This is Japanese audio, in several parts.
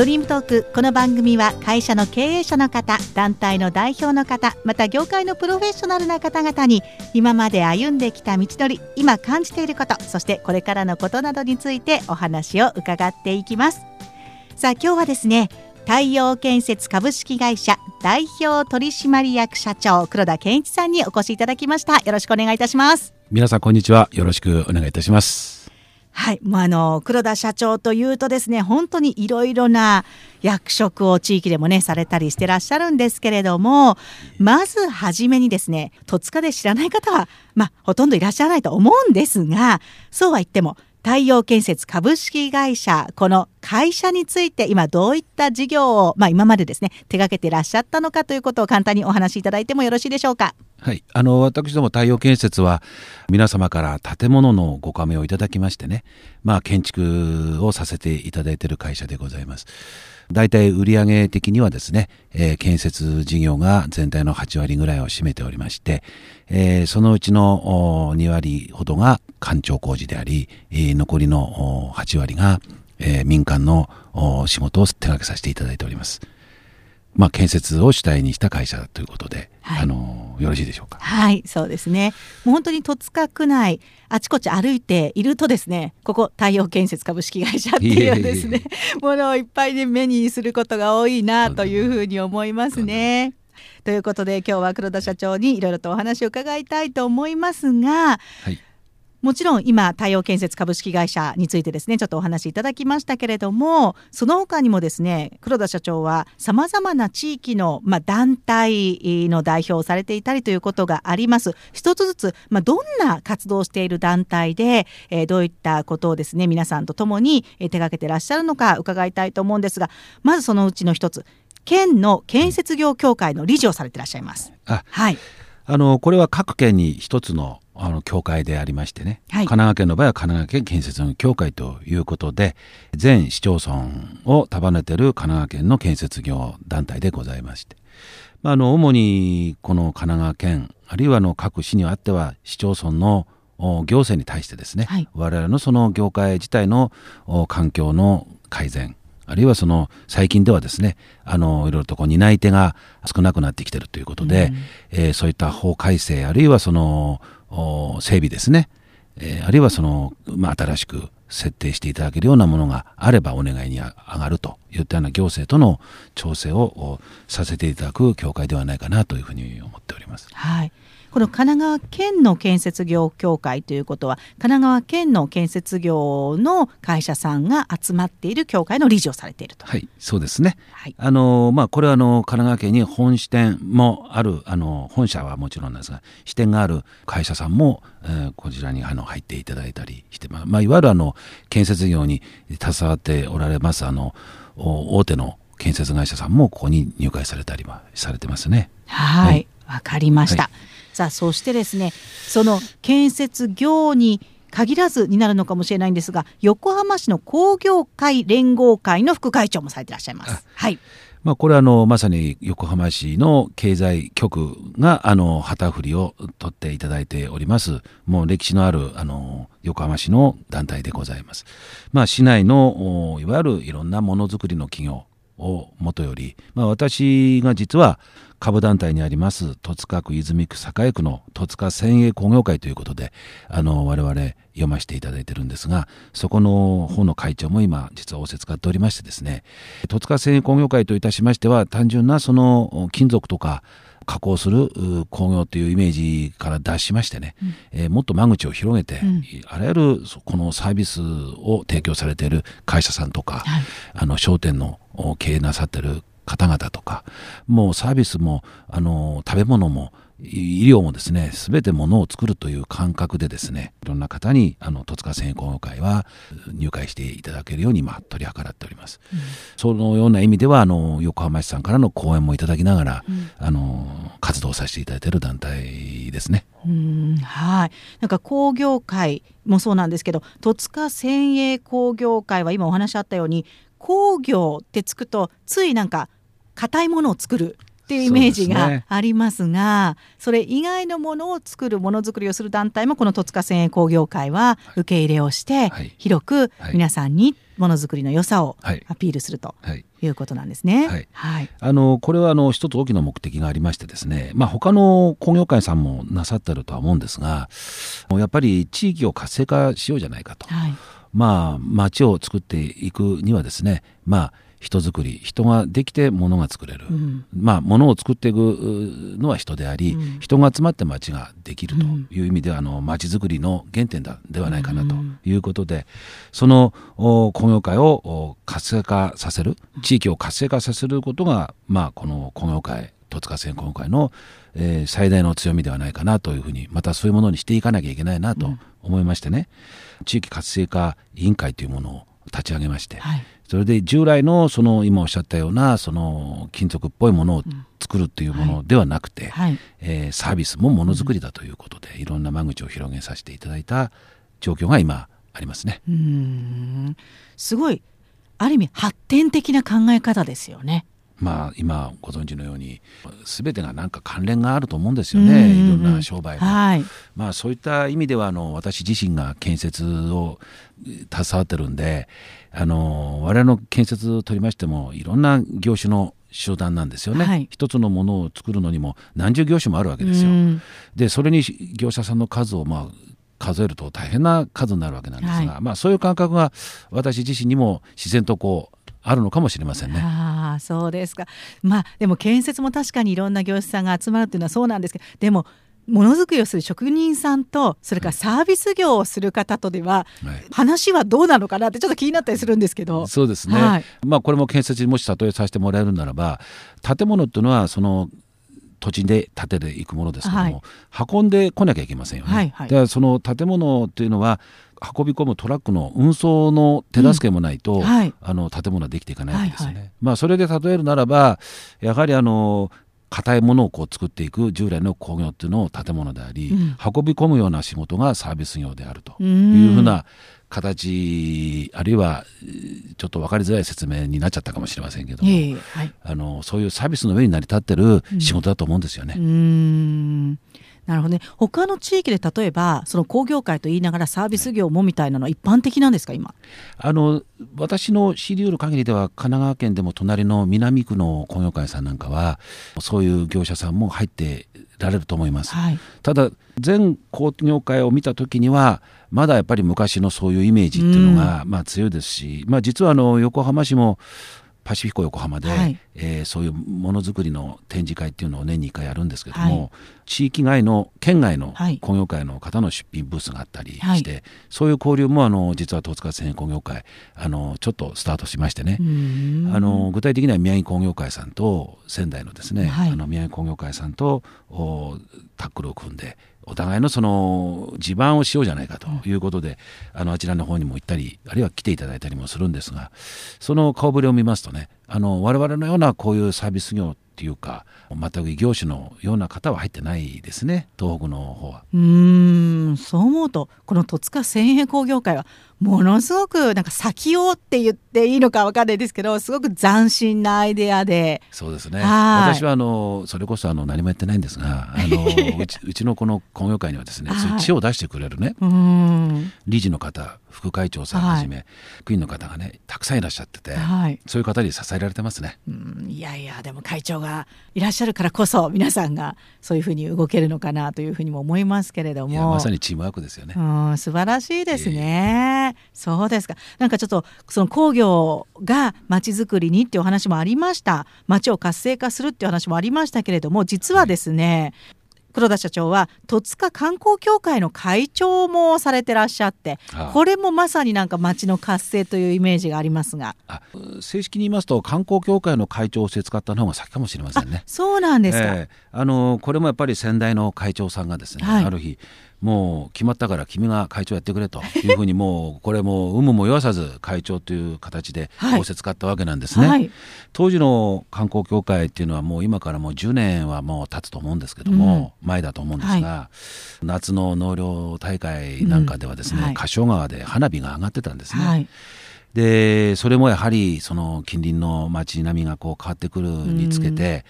ドリームトークこの番組は会社の経営者の方団体の代表の方また業界のプロフェッショナルな方々に今まで歩んできた道のり今感じていることそしてこれからのことなどについてお話を伺っていきます。さあ今日はですね太陽建設株式会社代表取締役社長黒田健一さんにお越しいただきました。よろしくお願いいたします。皆さんこんにちは。よろしくお願いいたします。はい、もうあの黒田社長というとですね本当にいろいろな役職を地域でもねされたりしてらっしゃるんですけれどもまず初めにですね戸塚で知らない方はまあほとんどいらっしゃらないと思うんですがそうは言っても太陽建設株式会社この会社について今どういった事業を、まあ、今までですね手掛けていらっしゃったのかということを簡単にお話しいただいてもよろしいでしょうか。はい、あの私ども太陽建設は皆様から建物のご加盟をいただきましてね、まあ、建築をさせていただいている会社でございます。大体売上的にはですね、えー、建設事業が全体の8割ぐらいを占めておりまして、えー、そのうちの2割ほどが官庁工事であり、えー、残りの8割が、えー、民間の仕事を手掛けさせていただいております。まあ、建設を主体にした会社ということで、はい、あのよろしいでしょうか？はいそうですねもう本当に戸塚区内あちこち歩いているとですねここ太陽建設株式会社っていうですね ものをいっぱいで目にすることが多いなというふうに思いますね。ということで今日は黒田社長にいろいろとお話を伺いたいと思いますが、はい。もちろん今太陽建設株式会社についてですねちょっとお話しいただきましたけれどもその他にもですね黒田社長はさまざまな地域の、まあ、団体の代表をされていたりということがあります。一つずつ、まあ、どんな活動をしている団体で、えー、どういったことをですね皆さんと共に手掛けてらっしゃるのか伺いたいと思うんですがまずそのうちの一つ県の建設業協会の理事をされていらっしゃいます。はい。あのこれは各県に一つのあの協会でありましてね、はい、神奈川県の場合は神奈川県建設の協会ということで全市町村を束ねてる神奈川県の建設業団体でございまして、まあ、あの主にこの神奈川県あるいはの各市にあっては市町村の行政に対してですね、はい、我々のその業界自体の環境の改善あるいはその最近ではですねあのいろいろとこう担い手が少なくなってきてるということで、うん、えー、そういった法改正あるいはその整備ですね、えー、あるいはその、まあ、新しく設定していただけるようなものがあればお願いに上がるといったような行政との調整をさせていただく協会ではないかなというふうに思っております。はいこの神奈川県の建設業協会ということは神奈川県の建設業の会社さんが集まっている協会の理事をされていると。はいそうですね、はいあのまあ、これはあの神奈川県に本支店もあるあの本社はもちろんですが支店がある会社さんも、えー、こちらにあの入っていただいたりして、まあまあ、いわゆるあの建設業に携わっておられますあの大手の建設会社さんもここに入会されたりはされてますね。はいわ、はい、かりました。はいさあそしてですねその建設業に限らずになるのかもしれないんですが横浜市の工業会連合会の副会長もされていらっしゃいます。はいまあ、これはあのまさに横浜市の経済局があの旗振りを取っていただいておりますもう歴史のあるあの横浜市の団体でございます。まあ、市内のいわゆるいろんなものづくりの企業をもとより、まあ、私が実は下部団体にあります戸塚区泉区栄区の戸塚千栄工業会ということであの我々読ませていただいてるんですがそこの方の会長も今実は仰せ使っておりましてですね戸塚千栄工業会といたしましては単純なその金属とか加工する工業というイメージから脱しましてね、うん、えー、もっと間口を広げて、うん、あらゆるこのサービスを提供されている会社さんとか、はい、あの商店の経営なさっている方々とかもうサービスもあの食べ物も医療もですね全てものを作るという感覚でですねいろんな方にあの戸塚繊維工業会は入会していただけるように今取り計らっております、うん、そのような意味ではあの横浜市さんからの講演もいただきながら、うん、あの活動させていただいている団体ですね。うんはい。なんか工業会もそうなんですけど戸塚繊維工業会は今お話あったように工業ってつくとついなんか硬いものを作るっていうイメージがありますがそれ以外のものを作るものづくりをする団体もこの戸塚繊維工業会は受け入れをして、はい、広く皆さんにものづくりの良さをアピールするとい。うことなんですね。はい、はい、あのこれはあの一つ大きな目的がありましてですね、まあ他の工業会さんもなさってるとは思うんですが、やっぱり地域を活性化しようじゃないかと。はい、まあ町を作っていくにはですね、まあ人づくり人ができて物が作れる、うん、まあ物を作っていくのは人であり、うん、人が集まって町ができるという意味では、あの町づくりの原点だではないかなということで、その工業界を活性化させる地域を活性化させることが、まあ、この工業界戸塚線工業会の、えー、最大の強みではないかなというふうにまたそういうものにしていかなきゃいけないなと思いましてね、地域活性化委員会というものを立ち上げまして、はい、それで従来のその今おっしゃったようなその金属っぽいものを作るっていうものではなくて、はい、えー、サービスもものづくりだということで、いろんな間口を広げさせていただいた状況が今ありますね。うん。すごいある意味発展的な考え方ですよね。まあ、今ご存知のように全てが何か関連があると思うんですよね、いろんな商売が、はい、まあ、そういった意味ではあの私自身が建設を携わってるんであの我々の建設を取りましてもいろんな業種の集団なんですよね、はい、一つのものを作るのにも何十業種もあるわけですよ。でそれに業者さんの数をまあ数えると大変な数になるわけなんですが、はい、まあそういう感覚が私自身にも自然とこうあるのかもしれませんね。あそうですか。まあでも建設も確かにいろんな業者さんが集まるというのはそうなんですけど、でもものづくりをする職人さんとそれからサービス業をする方とでは、はい、話はどうなのかなってちょっと気になったりするんですけど。そうですね、はい、まあこれも建設にもし例えさせてもらえるならば建物っていうのはその土地で建てていくものですけども、はい、運んでこなきゃいけませんよね。はいはい、でその建物っていうのは運び込むトラックの運送の手助けもないと、うん。はい、あの建物はできていかないわけですよね。はいはい、まあ、それで例えるならばやはりあの硬いものをこう作っていく従来の工業っていうのを建物であり、うん、運び込むような仕事がサービス業であるというふうな形あるいはちょっと分かりづらい説明になっちゃったかもしれませんけども、えーはい、あのそういうサービスの上に成り立ってる仕事だと思うんですよね。うんなるほどね。他の地域で例えばその工業界と言いながらサービス業もみたいなのは一般的なんですか今？あの私の知り得る限りでは神奈川県でも隣の南区の工業会さんなんかはそういう業者さんも入ってられると思います、はい、ただ全工業界を見た時にはまだやっぱり昔のそういうイメージっていうのが、まあ強いですし、まあ、実はあの横浜市もパシフィコ横浜で、はい、えー、そういうものづくりの展示会っていうのを年に1回やるんですけども、はい、地域外の県外の工業会の方の出品ブースがあったりして、はい、そういう交流もあの実は戸塚繊維工業会あのちょっとスタートしましてね。あの具体的には宮城工業会さんと仙台のですね、あの宮城工業会さんとタックルを組んでお互いのその地盤をしようじゃないかということで、あのあちらの方にも行ったりあるいは来ていただいたりもするんですがその顔ぶれを見ますとねあの我々のようなこういうサービス業っていうか全く異業種のような方は入ってないですね。東北の方は。うんそう思うとこの戸塚繊維工業会はものすごくなんか先をって言っていいのか分かんないですけどすごく斬新なアイデアで。そうですね。私はあのそれこそあの何もやってないんですがあのうちうちのこの工業会にはですね、そういう知を出してくれるね理事の方副会長さんはじめ、はい、区員の方がねたくさんいらっしゃってて、はい、そういう方に支えられてますね。うん。いやいやでも会長がいらっしゃるからこそ皆さんがそういうふうに動けるのかなというふうにも思いますけれども。まさにチームワークですよね。うん素晴らしいですね、えー、そうですかなんかちょっとその工業がまちづくりにっていうお話もありました。街を活性化するっていう話もありましたけれども実はですね、黒田社長は戸塚観光協会の会長もされてらっしゃって、これもまさになんか町の活性というイメージがありますが。正式に言いますと観光協会の会長をして使ったのが先かもしれませんね。そうなんですか、えー、あのこれもやっぱり先代の会長さんがですね、はい、ある日もう決まったから君が会長やってくれというふうにもうこれも有無も言わさず会長という形で仰せ使ったわけなんですね、はい、当時の観光協会っていうのはもう今からもう10年はもう経つと思うんですけども、うん、前だと思うんですが、はい、夏の納涼大会なんかではですね、うんはい、柏川で花火が上がってたんですね。でそれもやはりその近隣の街並みがこう変わってくるにつけて、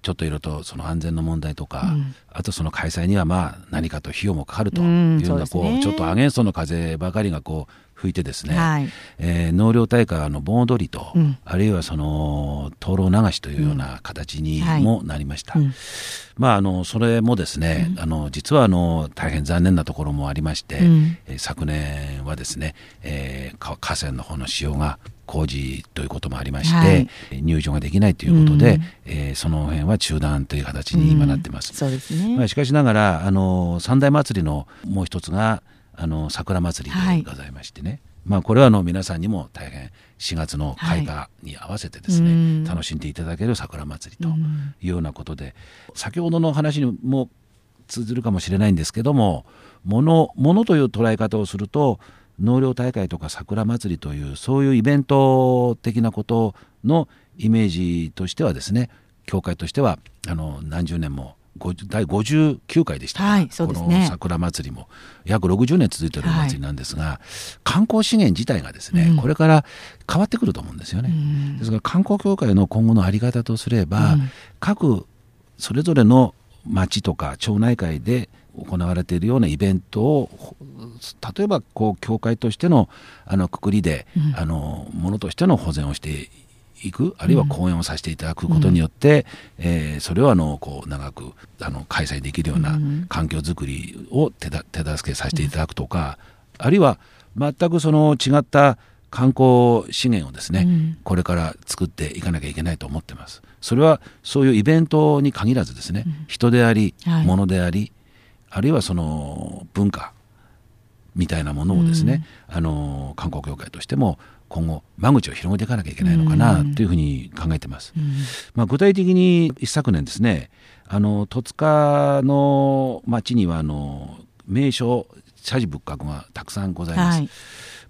ちょっといろいろとその安全の問題とか、うん。あとその開催にはまあ何かと費用もかかるとうんいうようなこうちょっとアゲンストの風ばかりがこう吹いてですね、はい。えー納涼大会の盆踊りと、うん。あるいはその灯籠流しというような形にはい。もなりました。うん。まあ、あのそれもですね、あの実はあの大変残念なところもありまして、うん。えー昨年はですね、えーか河川の方の使用が工事ということもありまして、はい。入場ができないということで、うん。えーその辺は中断という形に今なってます。そうですね、まあ、しかしながらあの三大祭りのもう一つがあの桜祭りでございましてね、まあ、これはあの皆さんにも大変4月の開花に合わせてですね、うん。楽しんでいただける桜祭りとうん。いうようなことで、先ほどの話にも通ずるかもしれないんですけども物物という捉え方をすると納涼大会とか桜祭りというそういうイベント的なことのイメージとしてはですね教会としてはあの何十年も50第59回でしたはいそうですね。この桜祭りも。約60年続いているお祭りなんですが、観光資源自体がですね、うん。これから変わってくると思うんですよね。うん。ですから観光協会の今後の在り方とすれば、うん。各それぞれの町とか町内会で行われているようなイベントをほ例えばこう協会としてのあのくくりで、うん。あのものとしての保全をしていくあるいは講演をさせていただくことによって、えーそれをあのこう長くあの開催できるようなうん。環境づくりを手だ手助けさせていただくとか、あるいは全くその違った観光資源をですね、うん。これから作っていかなきゃいけないと思ってます。それはそういうイベントに限らずですね、人であり、はい。物であり、あるいはその文化みたいなものをですね、あの観光協会としても今後間口を広げていかなきゃいけないのかなというふうに考えてます。うんまあ、具体的に一昨年ですねあの戸塚の町にはあの名所社寺仏閣がたくさんございます。はい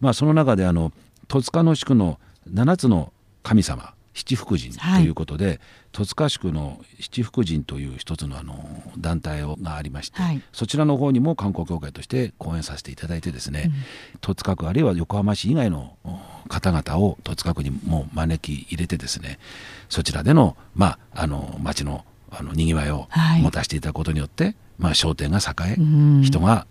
まあ、その中であの戸塚の宿の7つの神様七福神ということで、戸塚宿の七福神という一つのあの団体をがありまして、はい。そちらの方にも観光協会として講演させていただいてですね、戸塚区あるいは横浜市以外のお方々を戸塚区にも招き入れてですねそちらでの,、まあ、あの町のあのにぎわいをはい。持たせていただくことによって、まあ、商店が栄え、うん。人が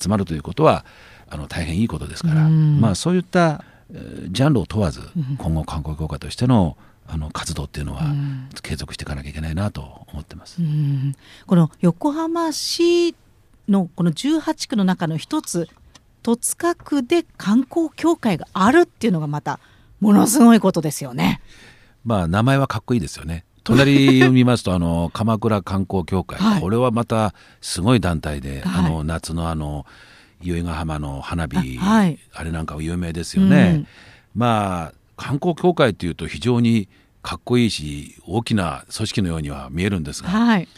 集まるということはあの大変いいことですから、うん。まあ、そういったえージャンルを問わずん。今後観光協会としてのあの活動っていうのはうん継続していかなきゃいけないなと思ってます。うんこの横浜市のこの18区の中の一つ戸塚区で観光協会があるっていうのがまたものすごいことですよね。まあ名前はかっこいいですよね。隣を見ますとあの 鎌倉観光協会、はいこれはまたすごい団体で、はいあの夏のあの由比ヶ浜の花火あはいあれなんかは有名ですよね。うんまあ観光協会っていうと非常にかっこいいし大きな組織のようには見えるんですが、はい。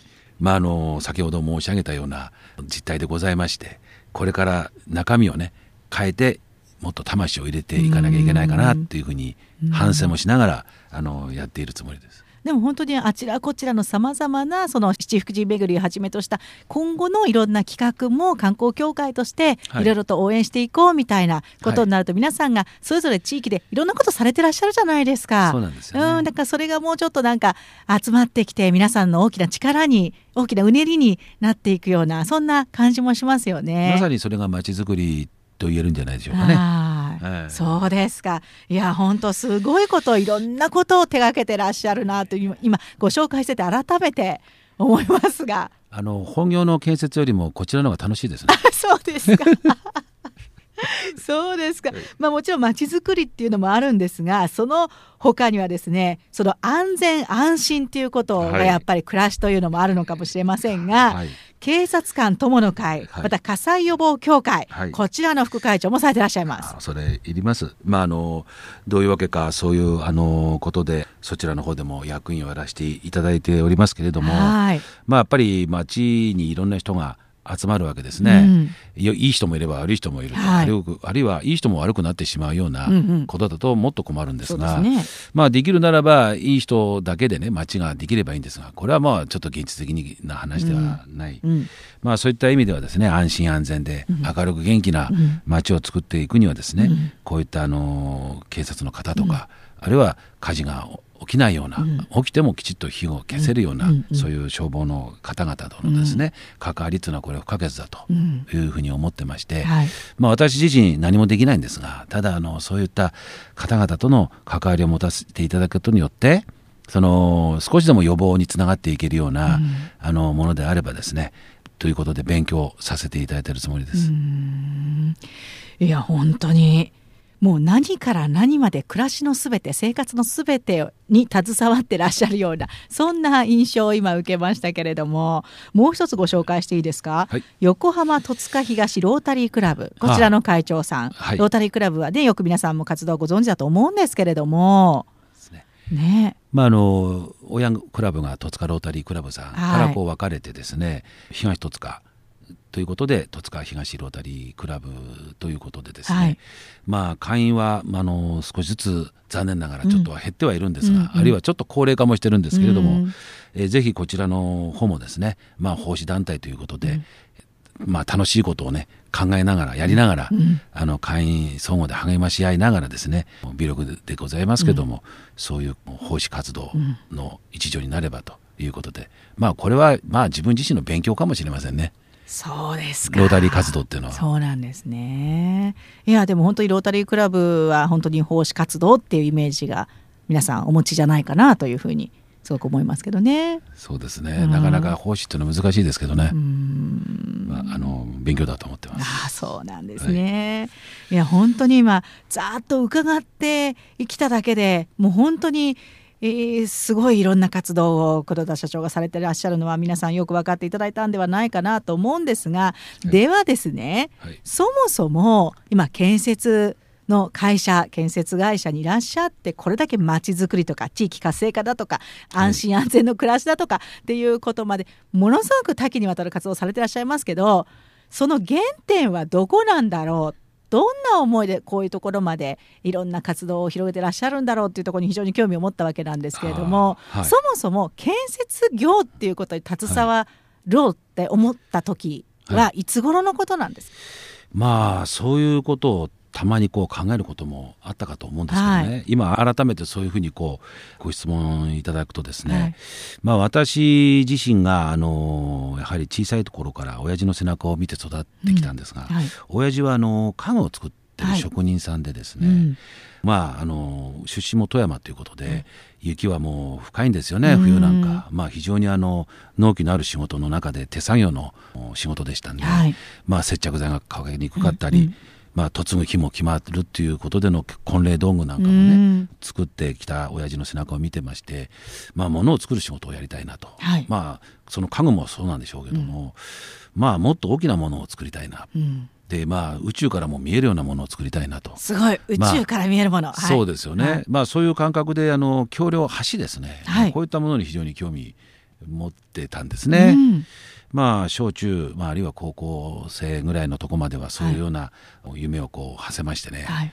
まあ、あの先ほど申し上げたような実態でございましてこれから中身をね変えてもっと魂を入れていかなきゃいけないかなっていうふうに反省もしながらあのやっているつもりです。でも本当にあちらこちらのさまざまなその七福神巡りをはじめとした今後のいろんな企画も観光協会としてはいいろいろと応援していこうみたいなことになると皆さんがそれぞれ地域でいろんなことされてらっしゃるじゃないですか。そうなんですよねうんだからそれがもうちょっとなんか集まってきて皆さんの大きな力に大きなうねりになっていくようなそんな感じもしますよね。まさにそれがまちづくりと言えるんじゃないでしょうかね。そうですか。いや、本当すごいこと、いろんなことを手がけてらっしゃるなという、今ご紹介してて改めて思いますが。あの本業の建設よりもこちらの方が楽しいですね。そうですか。そうですか。まあもちろん街づくりっていうのもあるんですが、その他にはですね、その安全安心っていうことがはいやっぱり暮らしというのもあるのかもしれませんが、はい警察官友の会、はいまた火災予防協会、はいこちらの副会長もされていらっしゃいます。あそれいります。まああのどういうわけかそういうあのことでそちらの方でも役員をやらせていただいておりますけれども、はい。まあやっぱり町にいろんな人が集まるわけですね。うん。いやいい人もいれば悪い人もいると、はい。あるいはいはいい人も悪くなってしまうようなうんうんことだともっと困るんですそうが、ですね。まあできるならばいい人だけでね町ができればいいんですがこれはまあちょっと現実的な話ではない、うん。まあそういった意味ではですね安心安全で明るく元気な町を作っていくにはですね、こういったあの警察の方とか、あるいは火事が起きないような、うん。起きてもきちっと火を消せるような、うん。うん。うん。そういう消防の方々とのですね、関わりというのはこれは不可欠だとうん。いうふうに思ってまして、はい。まあ、私自身何もできないんですがただあのそういった方々との関わりを持たせていただくことによってその少しでも予防につながっていけるような、うん。あのものであればですねということで勉強させていただいているつもりです。いや本当にもう何から何まで暮らしのすべて生活のすべてに携わってらっしゃるようなそんな印象を今受けましたけれどももう一つご紹介していいですか、はい。横浜戸塚東ロータリークラブ。こちらの会長さん、はい。ロータリークラブはねよく皆さんも活動をご存知だと思うんですけれども。ね。ね。まあ、あの親クラブが戸塚ロータリークラブさんからこう分かれてですね、東戸塚ということで戸塚東ロータリークラブということでですね、はい。まあ会員は、まあ、あの少しずつ残念ながらちょっとは減ってはいるんですが、うんうん。あるいはちょっと高齢化もしてるんですけれども、うん。えーぜひこちらの方もですね、まあ、奉仕団体ということで、まあ、楽しいことをね考えながらやりながら、うん。あの会員相互で励まし合いながらですね微力でございますけども、そういう奉仕活動の一助になればということで、まあこれはまあ自分自身の勉強かもしれませんねそうですかロータリー活動っていうのは。そうなんですね。いやでも本当にロータリークラブは本当に奉仕活動っていうイメージが皆さんお持ちじゃないかなというふうにすごく思いますけどね。そうですね、うんなかなか奉仕っていうのは難しいですけどねう、んまあ、あの勉強だと思ってます。ああそうなんですね。い、や本当に今ざーっと伺ってきただけでもう本当に、えーすごいいろんな活動を黒田社長がされてらっしゃるのは皆さんよく分かっていただいたんではないかなと思うんですが、ではですねはい。そもそも今建設の会社建設会社にいらっしゃってこれだけまちづくりとか地域活性化だとかはい。安心安全の暮らしだとかっていうことまでものすごく多岐にわたる活動をされてらっしゃいますけどその原点はどこなんだろうどんな思いでこういうところまでいろんな活動を広げてらっしゃるんだろうっていうところに非常に興味を持ったわけなんですけれども、はい。そもそも建設業っていうことに携わろうって思った時はいつ頃のことなんですか、まあそういうことをたまにこう考えることもあったかと思うんですけどね、は今改めてそういうふうにこうご質問いただくとですね、はい。まあ私自身があのやはり小さいところから親父の背中を見て育ってきたんですが、はい。親父はあの家具を作ってるはい。職人さんでですね、うん。まああの出身も富山ということで、雪はもう深いんですよねうん。冬なんか、まあ非常にあの納期のある仕事の中で手作業のお仕事でしたんで、はい。まあ接着剤がかけにくかったり、うんうんまあ嫁ぐ日も決まるっていうことでの婚礼道具なんかもうね、ん。作ってきた親父の背中を見てまして、まあ物を作る仕事をやりたいなと、はい。まあその家具もそうなんでしょうけども、まあもっと大きなものを作りたいな、うん。でまあ宇宙からも見えるようなものを作りたいなと。すごい。宇宙から見えるもの、はい。そうですよね、はい。まあそういう感覚であの橋梁橋ですね、はい。こういったものに非常に興味持ってたんですね。うんまあ小中、まあ、あるいは高校生ぐらいのとこまではそういうような夢をこう馳せましてね、はい。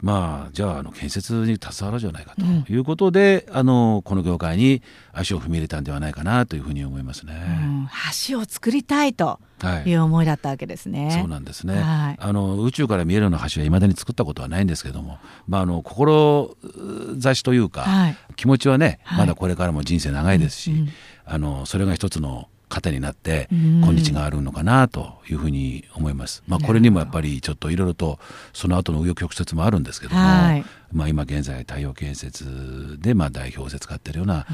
まあじゃああの建設に携わろうじゃないかということで、あのこの業界に足を踏み入れたんではないかなというふうに思いますね。うん橋を作りたいとはい。いう思いだったわけですね。そうなんですね、はい。あの宇宙から見えるような橋はいまだに作ったことはないんですけども、まあ、あの志というか、はい。気持ちはね、はい。まだこれからも人生長いですし、うん。あのそれが一つの糧になって、うん今日があるのかなというふうに思います。まあ、これにもやっぱりちょっといろいろとその後の紆余曲折もあるんですけども、はいまあ、今現在太陽建設でまあ代表で使っているような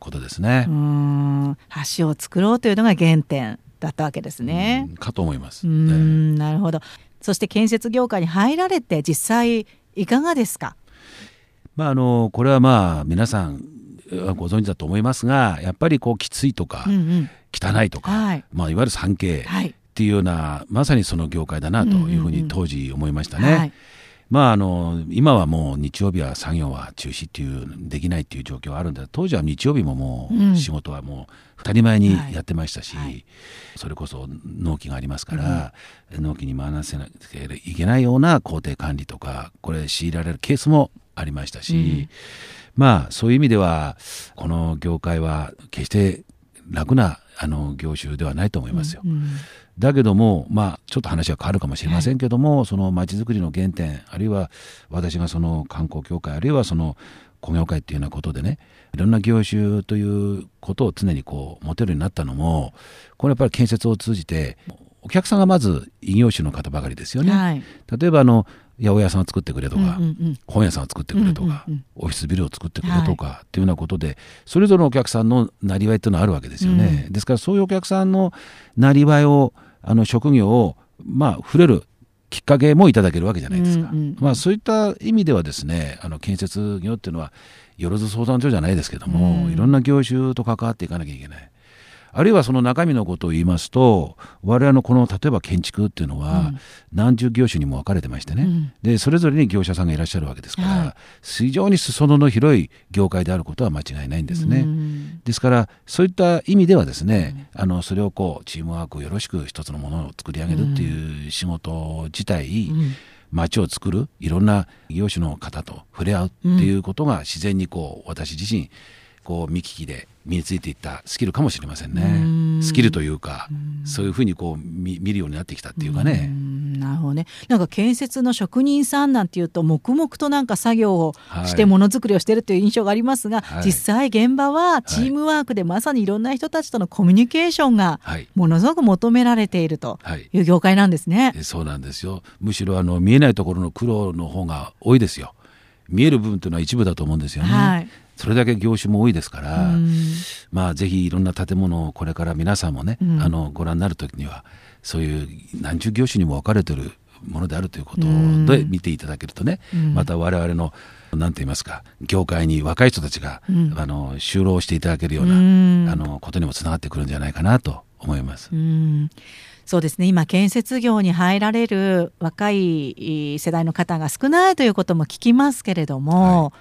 ことですねう。ん橋を作ろうというのが原点だったわけですね。うんかと思います。うええんなるほど。そして建設業界に入られて実際いかがですか？まあ、あのこれはまあ皆さんえーご存知だと思いますがやっぱりこうきついとか、うんうん。汚いとか、はい。まあ、いわゆる 3K はい。っていうようなまさにその業界だなというふううん。うんうんに当時思いましたね。はい。まあ、あの今はもう日曜日は作業は中止っていうできないっていう状況はあるんで当時は日曜日ももううん。仕事はもう当たり前にはい。やってましたし、はい。それこそ納期がありますから、納期に回らせなきゃいけないような工程管理とかこれ強いられるケースもありましたし、まあそういう意味ではこの業界は決して楽なあの業種ではないと思いますよ。うんだけども、まあ、ちょっと話は変わるかもしれませんけども、その街づくりの原点、あるいは私がその観光協会、あるいはその工業会っていうようなことでねいろんな業種ということを常にこう持てるようになったのもこれやっぱり建設を通じてお客さんがまず異業種の方ばかりですよね。はい、例えばあの八百屋さんを作ってくれとか、うんうんうん。本屋さんを作ってくれとか、うんうんうん。オフィスビルを作ってくれとか、っていうようなことでそれぞれのお客さんのなりわいっていうのはあるわけですよね、ですからそういうお客さんのなりわいをあの職業をまあ触れるきっかけもいただけるわけじゃないですか、うんうんまあ、そういった意味ではですねあの建設業っていうのはよろず相談所じゃないですけども、うん。いろんな業種と関わっていかなきゃいけないあるいはその中身のことを言いますと我々のこの例えば建築っていうのはうん。何十業種にも分かれてましてね、うん。でそれぞれに業者さんがいらっしゃるわけですから、はい。非常に裾野の広い業界であることは間違いないんですね。うん。ですからそういった意味ではですね、あのそれをこうチームワークをよろしく一つのものを作り上げるっていう仕事自体、うん。街を作るいろんな業種の方と触れ合うっていうことが自然にこう私自身こう見聞きで身についていったスキルかもしれませんうん。ね。スキルというかそういうふうにこう見見るようになってきたっていうかうね。ん。なるほどね。なんか建設の職人さんなんていうと黙々となんか作業をはい。してものづくりをしてるという印象がありますが、はい。実際現場はチームワークでまさにいろんな人たちとのコミュニケーションがはい。ものすごく求められているとはい。いう業界なんですね。えそうなんですよ。むしろあの見えないところの苦労の方が多いですよ。見える部分というのは一部だと思うんですよね、はいそれだけ業種も多いですから、うん。まあぜひいろんな建物をこれから皆さんもね、うん。あのご覧になる時にはそういう何十業種にも分かれてるものであるということうん。で見ていただけるとね、うん。また我々の何と言いますか業界に若い人たちが、うん。あの就労していただけるような、うん。あのことにもつながってくるんじゃないかなと思います。うん。そうですね。今建設業に入られる若い世代の方が少ないということも聞きますけれども、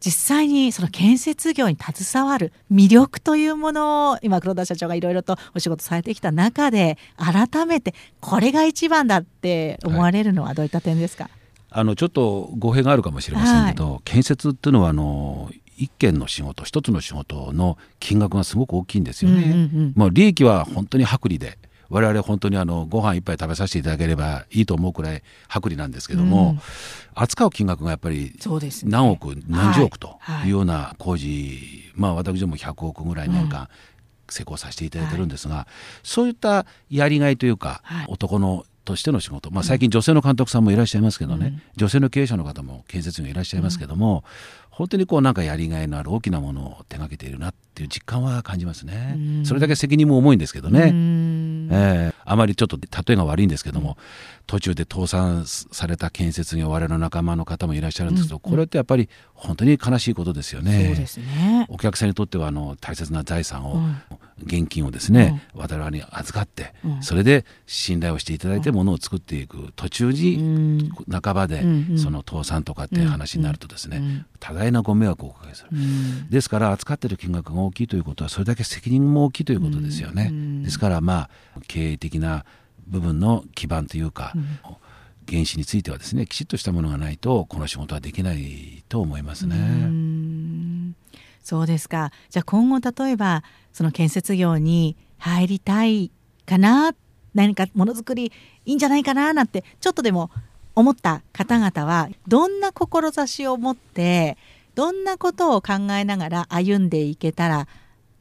実際にその建設業に携わる魅力というものを今黒田社長がいろいろとお仕事されてきた中で改めてこれが一番だって思われるのはどういった点ですか、あのちょっと語弊があるかもしれませんけど、建設っていうのはあの一件の仕事一つの仕事の金額がすごく大きいんですよね。うんうんうん。まあ、利益は本当に薄利で我々本当にあのご飯一杯食べさせていただければいいと思うくらい薄利なんですけども、うん。扱う金額がやっぱりそうですね。何億何十億とはいいうような工事、まあ私ども100億ぐらい年間施工させていただいてるんですが、そういったやりがいというか、はい。男のとしての仕事、まあ、最近女性の監督さんもいらっしゃいますけどね、うん。女性の経営者の方も建設業いらっしゃいますけども、本当にこうなんかやりがいのある大きなものを手がけているなっていう実感は感じますね、うん。それだけ責任も重いんですけどね、うん。えーあまりちょっと例えが悪いんですけども、途中で倒産された建設業我々の仲間の方もいらっしゃるんですけど、これってやっぱり本当に悲しいことですよね。そうですね。お客さんにとってはあの大切な財産を、うん。現金をですね、我々に預かって、うん。それで信頼をしていただいてものを作っていく途中うに、ん。半ばで、その倒産とかっていう話になるとですね、うん。多大なご迷惑をおかけする。うんですから扱っている金額が大きいということはそれだけ責任も大きいということですよね。うんですからまあ経営的な部分の基盤というか、原資についてはですねきちっとしたものがないとこの仕事はできないと思いますね。うんそうですかじゃあ今後例えばその建設業に入りたいかな何かものづくりいいんじゃないかななんてちょっとでも思った方々はどんな志を持ってどんなことを考えながら歩んでいけたら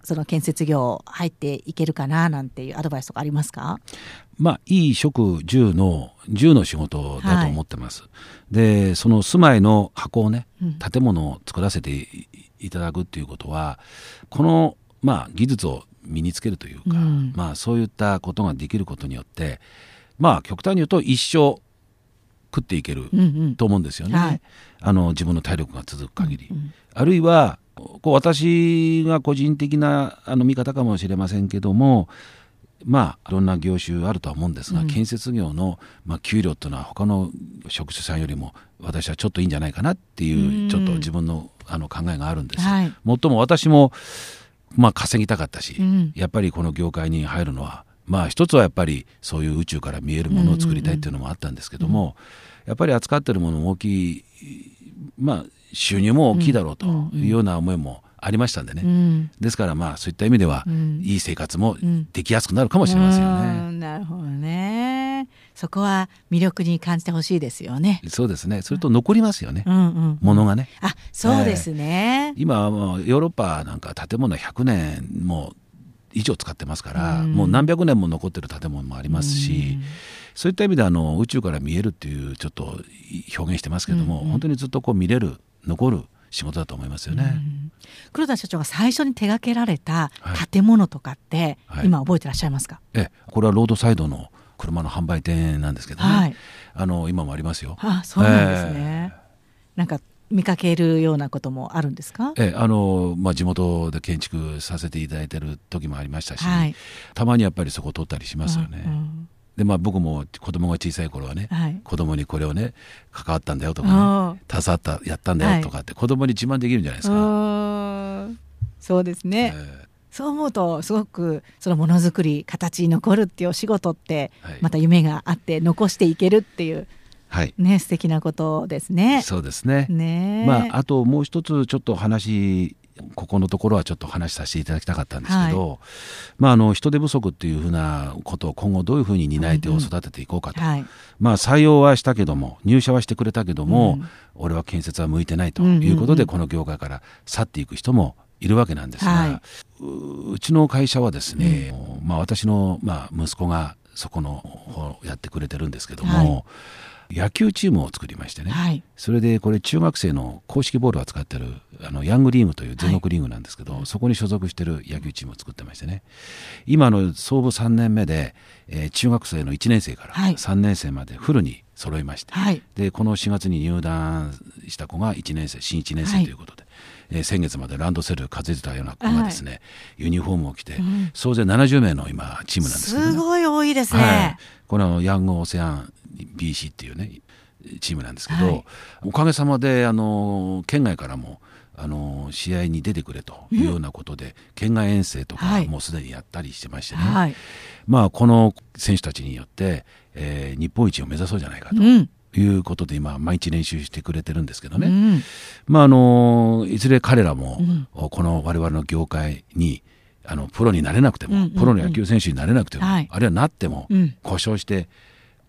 その建設業入っていけるかななんていうアドバイスとかありますか？まあいい職住の住の仕事だと思ってます。でその住まいの箱をねうん。建物を作らせていいただくっていうことはこのまあ技術を身につけるというか、うん。まあそういったことができることによってまあ極端に言うと一生食っていけるうんうん。と思うんですよね、はい。あの自分の体力が続く限り、うんあるいはこう私が個人的なあの見方かもしれませんけどもまあいろんな業種あるとは思うんですが、うん。建設業の、まあ、給料っていうのは他の職種さんよりも私はちょっといいんじゃないかなっていう、うん。ちょっと自分のあの考えがあるんです、はい。もっとも私も、まあ、稼ぎたかったし、うん。やっぱりこの業界に入るのはまあ一つはやっぱりそういう宇宙から見えるものを作りたいっていうのもあったんですけども、やっぱり扱ってるものも大きいまあ収入も大きいだろうというような思いもありましたんでね、うんですからまあそういった意味では、うんいい生活もうんできやすくなるかもしれませんようね。んなるほどね。そこは魅力に感じてほしいですよね。そうですね。それと残りますよね。うんうん。ものがね。あ、そうですね。今はもうヨーロッパなんか建物100年も以上使ってますから、うんもう何百年も残ってる建物もありますし、うんそういった意味であの宇宙から見えるっていうちょっと表現してますけども、本当にずっとこう見れる残る仕事だと思いますよね。うん黒田社長が最初に手掛けられたはい建物とかって、はい今覚えてらっしゃいますか？えこれはロードサイドの車の販売店なんですけどね、はい。あの今もありますよ。あ、そうなんですね。なんか見かけるようなこともあるんですか？えあのまあ、地元で建築させていただいてる時もありましたし、はい。たまにやっぱりそこを通ったりしますよね。うんうんでまあ僕も子供が小さい頃はね、はい。子供にこれをね関わったんだよとかねあ携わったやったんだよとかって子供に自慢できるんじゃないですか。あ。そうですね。えそう思うとすごくそのものづくり形に残るっていうお仕事ってはいまた夢があって残していけるっていうはい、ね素敵なことですね。そうですね。ね。えまあ、あともう一つちょっと話ここのところはちょっと話させていただきたかったんですけど、まあ、あの人手不足っていうふうなことを今後どういうふうに担い手を育てていこうかと、はい。まあ、採用はしたけども入社はしてくれたけども、うん。俺は建設は向いてないということで、うん。うんうんこの業界から去っていく人もいるわけなんですが、はい。ううちの会社はですね、まあ、私の、まあ、息子がそこの方やってくれてるんですけども、野球チームを作りましてね、はい。それでこれ中学生の公式ボールを扱ってるあのヤングリーグという全国リーグなんですけど、そこに所属してる野球チームを作ってましてね。今の創部3年目で、えー中学生の1年生からはい。3年生までフルに揃いまして、はい。でこの4月に入団した子が1年生新1年はい生ということで、えー先月までランドセル風邪てたような子がですね、ユニフォームを着て、うん。総勢70名の今チームなんですけどね。すごい多いですはい。ね。、このヤングオセアン BC っていうねチームなんですけど、はい。おかげさまであの県外からもあの試合に出てくれというようなことで、県外遠征とかはい。もうすでにやったりしてましてね、はい。まあ、この選手たちによって、えー日本一を目指そうじゃないかと。うん。いうことで今毎日練習してくれてるんですけどね、うん。まああのいずれ彼らも、うん。この我々の業界にあのプロになれなくても、プロの野球選手になれなくても、はい。あるいはなっても、うん。故障して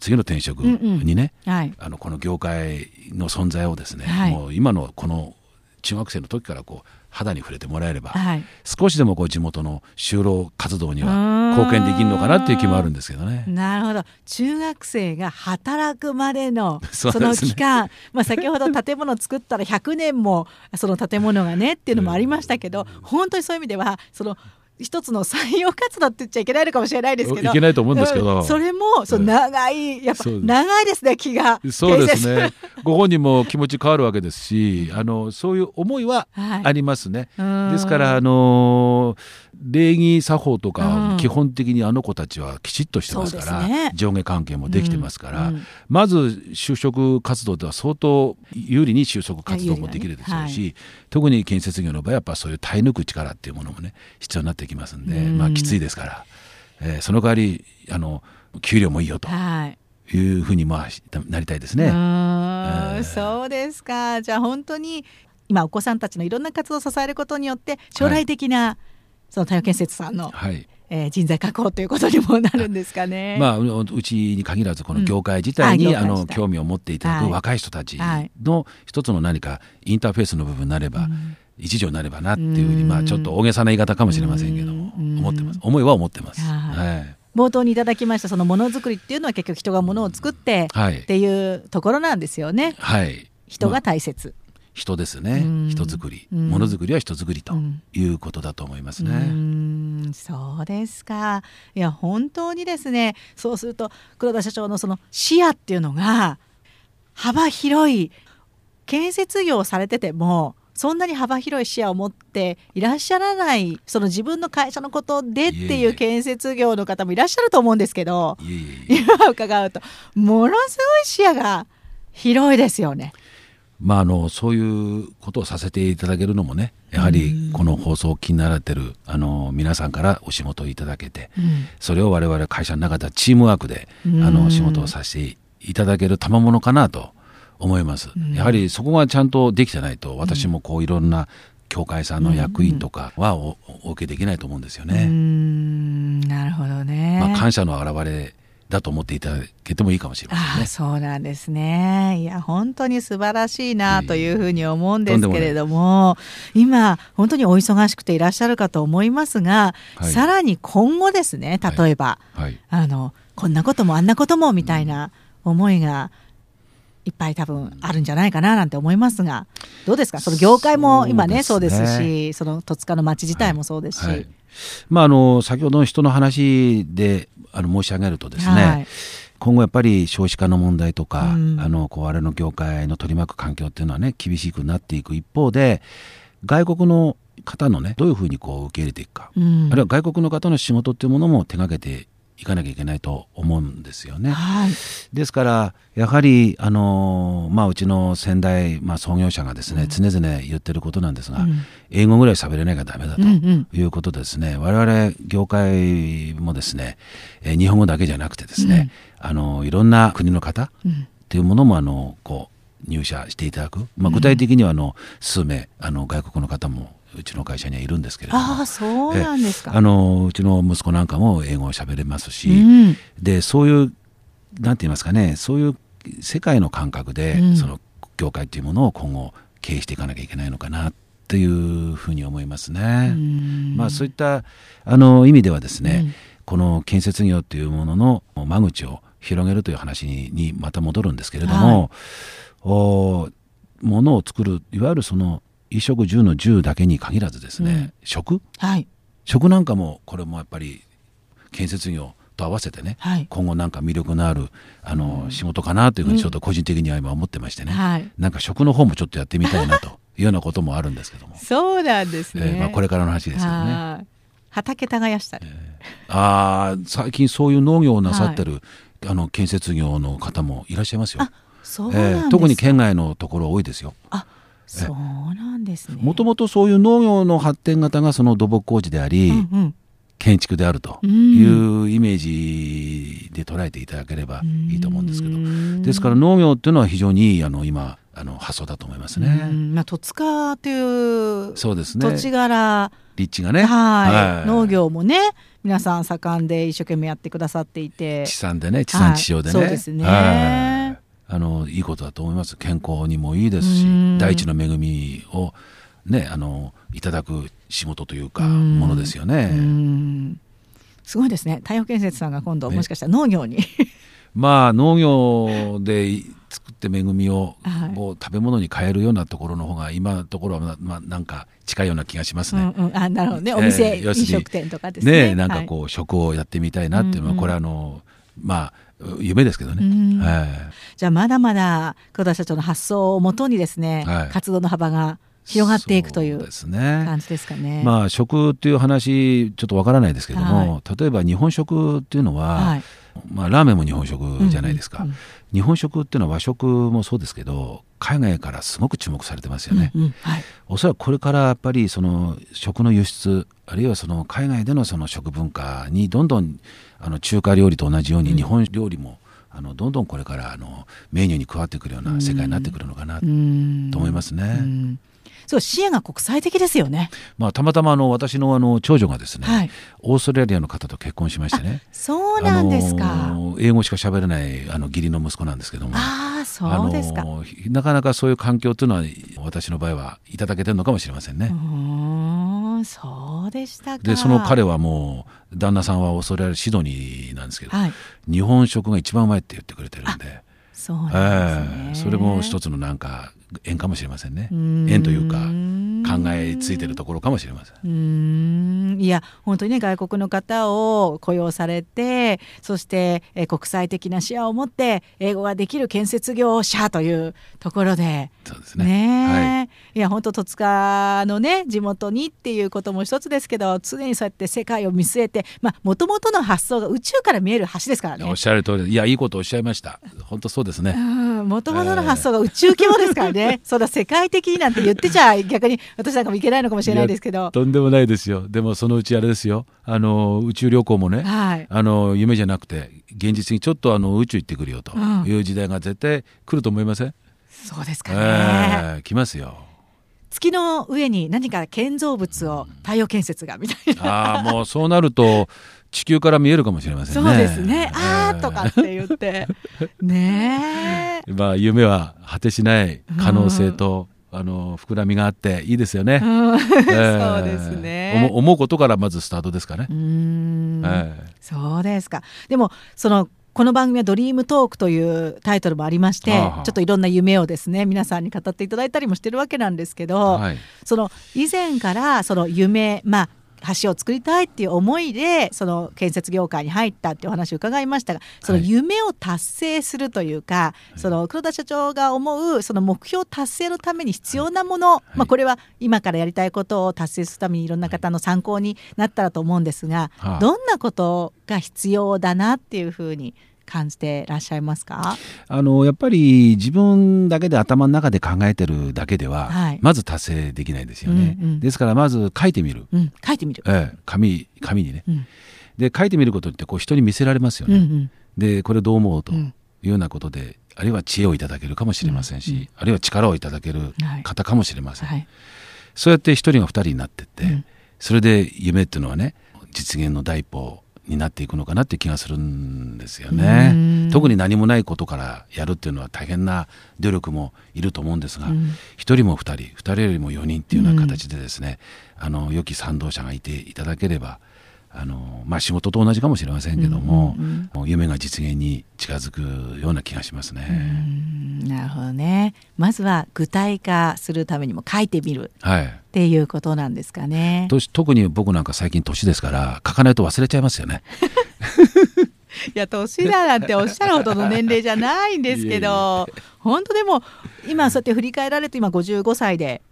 次の転職にね、はい。あのこの業界の存在をですね、はい。もう今のこの中学生の時からこう肌に触れてもらえれば、はい。少しでもこう地元の就労活動には貢献できるのかなっていう気もあるんですけどね。なるほど。中学生が働くまでの その期間、まあ、先ほど建物作ったら100年もその建物がねっていうのもありましたけど、本当にそういう意味ではその一つの採用活動って言っちゃいけないのかもしれないですけど。いけないと思うんですけど。うん。それもそううん長いやっぱ長いですね気が。そうです建ね。ご本人も気持ち変わるわけですし、あのそういう思いははい。ありますね。うん。ですからあの礼儀作法とうん。か基本的にあの子たちはきちっとしてますから、ね。上下関係もできてますから、うん。うんまず就職活動では相当有利に就職活動もできるでしょうし、有利特に建設業の場合はやっぱそういう耐え抜く力っていうものもね必要になってきますんで、うん。まあきついですから、えーその代わりあの給料もいいよとはい。いうふうにまあしなりたいですね。えー。そうですか。じゃあ本当に今お子さんたちのいろんな活動を支えることによって将来的な、その太陽建設さんの、はい。えー人材確保ということにもなるんですかね。まあ、ううちに限らずこの業界自体に、うんああの興味を持っていただはい。く若い人たちはい。の一つの何かインターフェースの部分になれば、うん一助になればなっていうふうに、うん。まあ、ちょっと大げさな言い方かもしれませんけども、うん。思ってます。思いは思ってます。はい。はい。冒頭にいただきましたそのものづくりっていうのは結局人がものを作ってはい。っていうところなんですよね。はい。人がまあ大切。人ですね、うん。人づくり、うん。ものづくりは人づくりとうんいうことだと思いますうね。ーん。そうですか。いや本当にですねそうすると黒田社長のその視野っていうのが幅広い建設業をされててもそんなに幅広い視野を持っていらっしゃらないその自分の会社のことでっていう建設業の方もいらっしゃると思うんですけどい今伺うとものすごい視野が広いですよね。まあ、あのそういうことをさせていただけるのもねやはりこの放送を気になられてるあの皆さんからお仕事をいただけて、それを我々会社の中ではチームワークであうん。の仕事をさせていただける賜物かなと思います、うん。やはりそこがちゃんとできてないと私もこういろんな協会さんの役員とかはおお受けできないと思うんですようーね、ん。なるほどね。まあ、感謝の表れだと思っていただけてもいいかもしれませんね。あそうなんですね。いや本当に素晴らしいなというふうに思うんですけれども、今本当にお忙しくていらっしゃるかと思いますが、はい、さらに今後ですね例えば、はい。はい、あのこんなこともあんなこともみたいな思いがいっぱい多分あるんじゃないかななんて思いますがどうですか？その業界も今ねそうですしその戸塚の町自体もそうですし。まあ、あの先ほどの人の話であの申し上げるとですね、はい、今後やっぱり少子化の問題とか、うん、あのこう我々の業界の取り巻く環境っていうのはね厳しくなっていく一方で外国の方のねどういうふうにこう受け入れていくか、うん、あるいは外国の方の仕事っていうものも手がけていかなきゃいけないと思うんですよね。はい、ですからやはりあの、まあ、うちの先代、まあ、創業者がですね、うん、常々言ってることなんですが、うん、英語ぐらい喋れないからダメだということですね、うんうん、我々業界もですね、え日本語だけじゃなくてですね、うん、あのいろんな国の方っていうものもあのこう入社していただく、まあ、具体的にはあの数名あの外国の方もうちの会社にはいるんですけれども。あそうなんですか。あのうちの息子なんかも英語を喋れますし、うん、でそういうなんて言いますかねそういう世界の感覚で、うん、その業界っていうものを今後経営していかなきゃいけないのかなというふうに思いますね。まあ、そういったあの意味ではですね、うん、この建設業っていうものの間口を広げるという話にまた戻るんですけれども、はい、おものを作るいわゆるその衣食住の住だけに限らずですね、うん、食、はい、食なんかもこれもやっぱり建設業と合わせてね、はい、今後なんか魅力のあるあの、仕事かなというふうにちょっと個人的には今思ってましてね、はい、なんか食の方もちょっとやってみたいなと いうようなこともあるんですけども。そうなんですね、えー、まあ、これからの話ですけどね畑耕したり、えー、ああ最近そういう農業をなさってる、あの建設業の方もいらっしゃいますよ。そうえー、特に県外のところ多いですよ。あそうなんですね。もともとそういう農業の発展型がその土木工事であり、うんうん、建築であるというイメージで捉えていただければいいと思うんですけど。ですから農業っていうのは非常にいいあの今あの発想だと思いますね。まあ、戸塚というそうですね。土地柄。立地がね、はい、はい、農業もね皆さん盛んで一生懸命やってくださっていて。地産でね地産地消でね、はい、そうですね、はいあのいいことだと思います。健康にもいいですし大地の恵みをねあのいただく仕事というかものですよね。すごいですね。太陽建設さんが今度もしかしたら農業に。まあ農業で作って恵みを、はい、う食べ物に変えるようなところの方が今のところは、まあ、なんか近いような気がしますね。うんうん、あなるほどね。お店、えー、飲食店とかですね。ねなんかこう、はい、食をやってみたいなっていうのは、これあのまあ夢ですけどね、はい、じゃあまだまだ黒田社長の発想をもとにですね、はい、活動の幅が広がっていくという感じですかね。ねまあ食っていう話ちょっとわからないですけども、はい、例えば日本食っていうのは、はい、まあラーメンも日本食じゃないですか、うん。うんうん、日本食っていうのは和食もそうですけど海外からすごく注目されてますよね。うんうん。はい、おそらくこれからやっぱりその食の輸出あるいはその海外でのその食文化にどんどんあの中華料理と同じように日本料理も、あのどんどんこれからあのメニューに加わってくるような世界になってくるのかなと思いますね。そう視野が国際的ですよね。まあたまたまあの私のあの長女がですね、はい、オーストラリアの方と結婚しましてね。そうなんですか。英語しか喋れないあの義理の息子なんですけども。ああそうですか。なかなかそういう環境というのは私の場合はいただけてるのかもしれませんね。うんそうでしたでその彼はもう旦那さんはオーストラリアシドニーなんですけど、はい、日本食が一番うまいって言ってくれてるんで。そうね、えー、それも一つのなんか縁かもしれませんね。縁というか考えついてるところかもしれません。いや本当にね外国の方を雇用されてそして、え国際的な視野を持って英語ができる建設業者というところで。そうですね。ね、はい、いや本当戸塚のね地元にっていうことも一つですけど常にそうやって世界を見据えてもともとの発想が宇宙から見える橋ですからね。おっしゃる通り。いやいいことおっしゃいました。本当そうですね。もともとの発想が宇宙規模ですからねそうだ世界的になんて言ってちゃ逆に私なんかもいけないのかもしれないですけど。とんでもないですよ。でもそのうちあれですよ。あの宇宙旅行もね、はい、あの夢じゃなくて現実にちょっとあの宇宙行ってくるよという時代が絶対来ると思いません、うん、そうですかね、えー、来ますよ。月の上に何か建造物を太陽建設がみたいな。ああもうそうなると地球から見えるかもしれませんね。そうですね。あーとかって言って。ねえ。まあ夢は果てしない可能性と、あの膨らみがあっていいですよね。うんえそうーですね。思思うことからまずスタートですかねう。ーんえそうですか。でもそのこの番組は「ドリームトーク」というタイトルもありまして、はあはあちょっといろんな夢をですね皆さんに語っていただいたりもしてるわけなんですけど、はいその以前からその夢まあ橋を作りたいっていう思いでその建設業界に入ったっていうお話を伺いましたがそのはい。夢を達成するというか、その黒田社長が思うその目標達成のために必要なもの、まあ、これは今からやりたいことを達成するためにいろんな方の参考になったらと思うんですが、はあどんなことが必要だなっていうふうに感じてらっしゃいますか？あのやっぱり自分だけで頭の中で考えてるだけでは、はい。まず達成できないですよね。うんうん。ですからまず書いてみる、うん、書いてみる。ええ、紙紙にね。うん。で書いてみることってこう人に見せられますよね。うんうん。でこれどう思うとうん。いうようなことで、あるいは知恵をいただけるかもしれませんし、うんうん。あるいは力をいただけるはい。方かもしれません。はい。そうやって一人が二人になってって、うん。それで夢っていうのはね実現の第一歩になっていくのかなって気がするんですよねうん。特に何もないことからやるっていうのは大変な努力もいると思うんですがうん一、人も二人二人よりも四人っていうような形でですね、あの良き賛同者がいていただければあの、まあ、仕事と同じかもしれませんけども、うんうんうんもう夢が実現に近づくような気がしますうね。んなるほどね。まずは具体化するためにも書いてみるはいっていうことなんですかね。と特に僕なんか最近年ですから書かないと忘れちゃいますよね。いや年だなんておっしゃるほどの年齢じゃないんですけど 本当でも今そうやって振り返られると今55歳で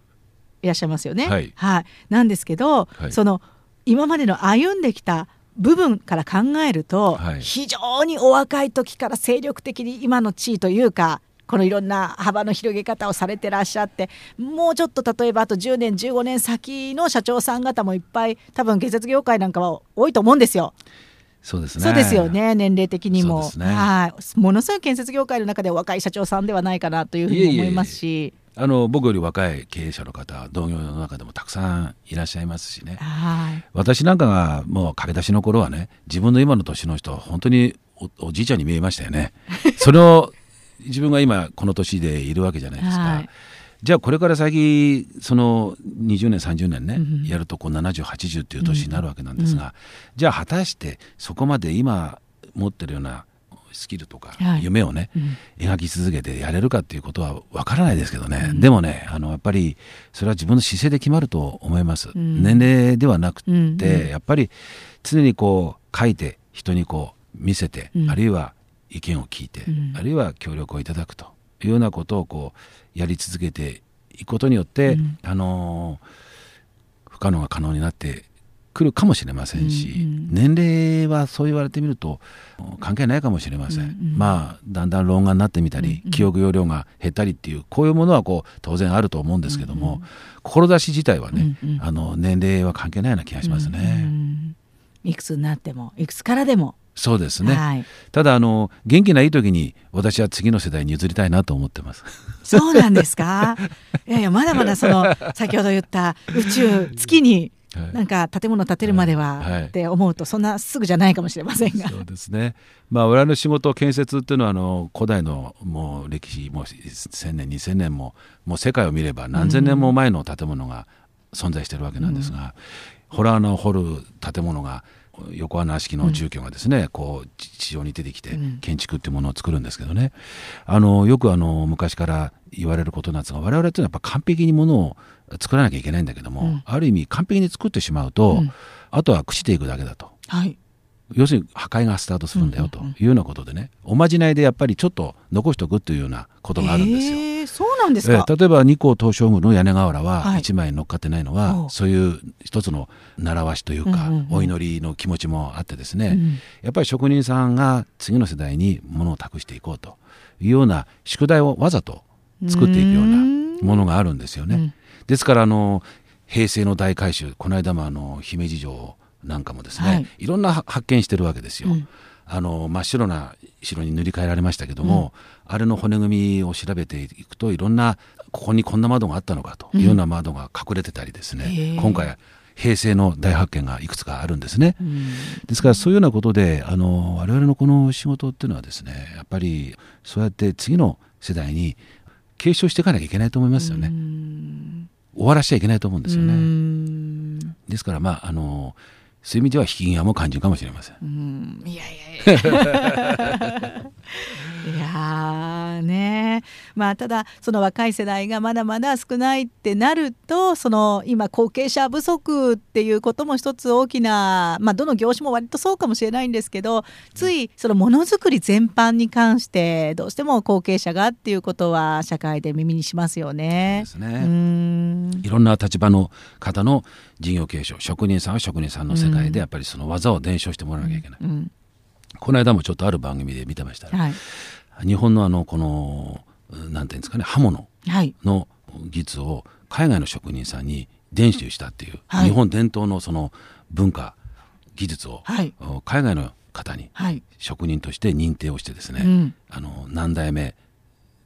いらっしゃいますよね。はいなんですけど、はいその今までの歩んできた部分から考えると、はい。非常にお若い時から精力的に今の地位というかこのいろんな幅の広げ方をされてらっしゃってもうちょっと例えばあと10年15年先の社長さん方もいっぱい多分建設業界なんかは多いと思うんですよ。そうですね。そうですよね年齢的にも、ね。はい。ものすごい建設業界の中でお若い社長さんではないかなというふうに思いますしあの僕より若い経営者の方同業の中でもたくさんいらっしゃいますしね。はい。私なんかがもう駆け出しの頃はね自分の今の年の人は本当におおじいちゃんに見えましたよね。それを自分が今この年でいるわけじゃないですか、はい。じゃあこれから先その20年30年ね、うんうん。やるとこう7080っていう年になるわけなんですが、じゃあ果たしてそこまで今持ってるようなスキルとかはい。夢をね、うん。描き続けてやれるかっていうことはわからないですけどね、でもねあのやっぱりそれは自分の姿勢で決まると思います、ん。年齢ではなくて、うんうん。やっぱり常にこう書いて人にこう見せて、うん。あるいは意見を聞いて、うん。あるいは協力をいただくというようなことをこうやり続けていくことによって、うん。あのー不可能が可能になってくるかもしれませんし、うんうん年齢はそう言われてみると関係ないかもしれません、うんうんまあだんだん老眼になってみたり、うんうん。記憶容量が減ったりっていうこういうものはこう当然あると思うんですけども、志自体はね、うんうん。あの年齢は関係ないような気がしますね。うんいくつになってもいくつからでも、そうですね、はい、ただあの元気ないい時に私は次の世代に譲りたいなと思ってます。そうなんですか？いやいやまだまだその先ほど言った宇宙月にはいなんか建物建てるまでは、はい。って思うとそんなすぐじゃないかもしれませんが。そうですね。まあ我々の仕事建設っていうのはあの古代のもう歴史もう1000年2000年ももう世界を見れば何千年も前の建物が存在してるわけなんですが、洞穴を掘る建物が横穴式の住居がですね、こう地地上に出てきてうん。建築っていうものを作るんですけどね、あのよくあの昔から言われることなんですが我々っていうのはやっぱ完璧にものを作らなきゃいけないんだけども、うん。ある意味完璧に作ってしまうと、うん。あとは朽ちていくだけだと。はい。要するに破壊がスタートするんだよというようなことでね、おまじないでやっぱりちょっと残しておくというようなことがあるんですよ。えーそうなんですえか、ー例えば日光東照宮の屋根瓦ははい。一枚乗っかってないのは、おう。そういう一つの習わしというか、うんうんうんお祈りの気持ちもあってですね、うんやっぱり職人さんが次の世代にものを託していこうというような宿題をわざと作っていくようなものがあるんですよね。うんですからあの平成の大改修この間もあの姫路城なんかもですね、はい。い、ろんな発見してるわけですよ。うん。あの真っ白な白に塗り替えられましたけども、あれの骨組みを調べていくといろんなここにこんな窓があったのかというような窓が隠れてたりですね、へえ。今回平成の大発見がいくつかあるんですね。ですからそういうようなことであの我々のこの仕事っていうのはですねやっぱりそうやって次の世代に継承していかなきゃいけないと思いますよね。終わらしちゃいけないと思うんですよね。ですからまああのそういう意味では引き際も感じるかもしれません。いやいやいや。いやねまあただその若い世代がまだまだ少ないってなるとその今後継者不足っていうことも一つ大きなまあどの業種も割とそうかもしれないんですけどついそのものづくり全般に関してどうしても後継者がっていうことは社会で耳にしますよね。そうですねいろんな立場の方の事業継承職人さんは職人さんの世界でやっぱりその技を伝承してもらわなきゃいけない。うん。うんこの間もちょっとある番組で見てましたら、はい、日本のあのこのなんていうんですかね刃物の技術を海外の職人さんに伝授したっていう、はい、日本伝統のその文化技術を、はい、海外の方に職人として認定をしてですね、うん、あの何代目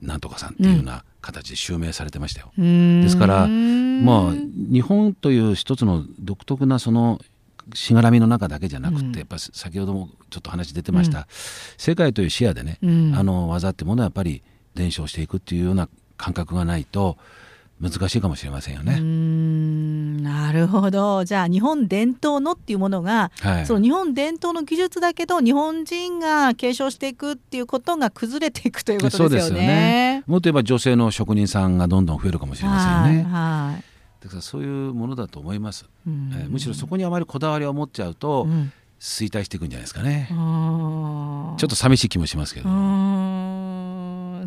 なんとかさんっていうような形で襲名されてましたよ。うん、ですからまあ日本という一つの独特なそのしがらみの中だけじゃなくて、うん、やっぱ先ほどもちょっと話出てました、うん、世界という視野でね、うん、あの技ってものはやっぱり伝承していくっていうような感覚がないと難しいかもしれませんよね。なるほど。じゃあ日本伝統のっていうものが、はい、その日本伝統の技術だけど日本人が継承していくっていうことが崩れていくということですよね。よねもっと言えば女性の職人さんがどんどん増えるかもしれませんよね。はい、はい。だからそういうものだと思います、うん、えー、むしろそこにあまりこだわりを持っちゃうと、うん、衰退していくんじゃないですかね。ちょっと寂しい気もしますけど。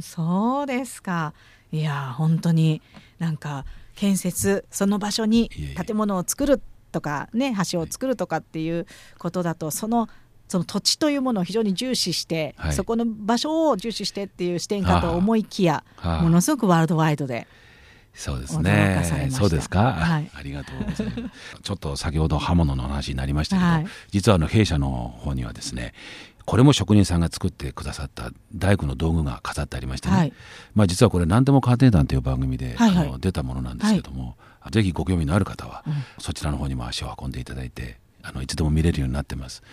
そうですか。いや本当になんか建設その場所に建物を作るとかね橋を作るとかっていうことだとそのその土地というものを非常に重視して、はい、そこの場所を重視してっていう視点かと思いきやものすごくワールドワイドでそうですね。そうですか、はい、ありがとうございます。ちょっと先ほど刃物の話になりましたけど、はい、実はあの弊社の方にはですね、これも職人さんが作ってくださった大工の道具が飾ってありましてね、はい、まあ実はこれ何でも鑑定団という番組で、はいはい、あの出たものなんですけども、はい、ぜひご興味のある方は、うん、そちらの方にも足を運んでいただいて、あのいつでも見れるようになってます。